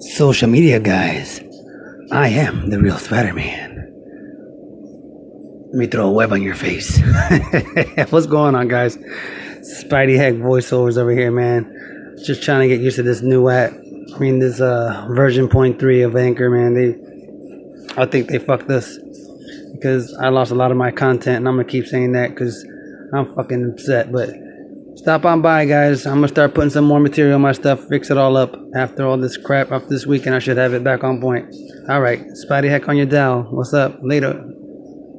social media guys. I am the real Spider Man. Let me throw a web on your face. What's going on, guys? Spidey Heck voiceovers over here, man. Just trying to get used to this new app. I mean, this uh, version point three of Anchor, man. They, I think they fucked us because I lost a lot of my content, and I'm gonna keep saying that because I'm fucking upset. But stop on by, guys. I'm gonna start putting some more material on my stuff, fix it all up. After all this crap, after this weekend, I should have it back on point. All right, Spidey Heck on your dial. What's up? Later.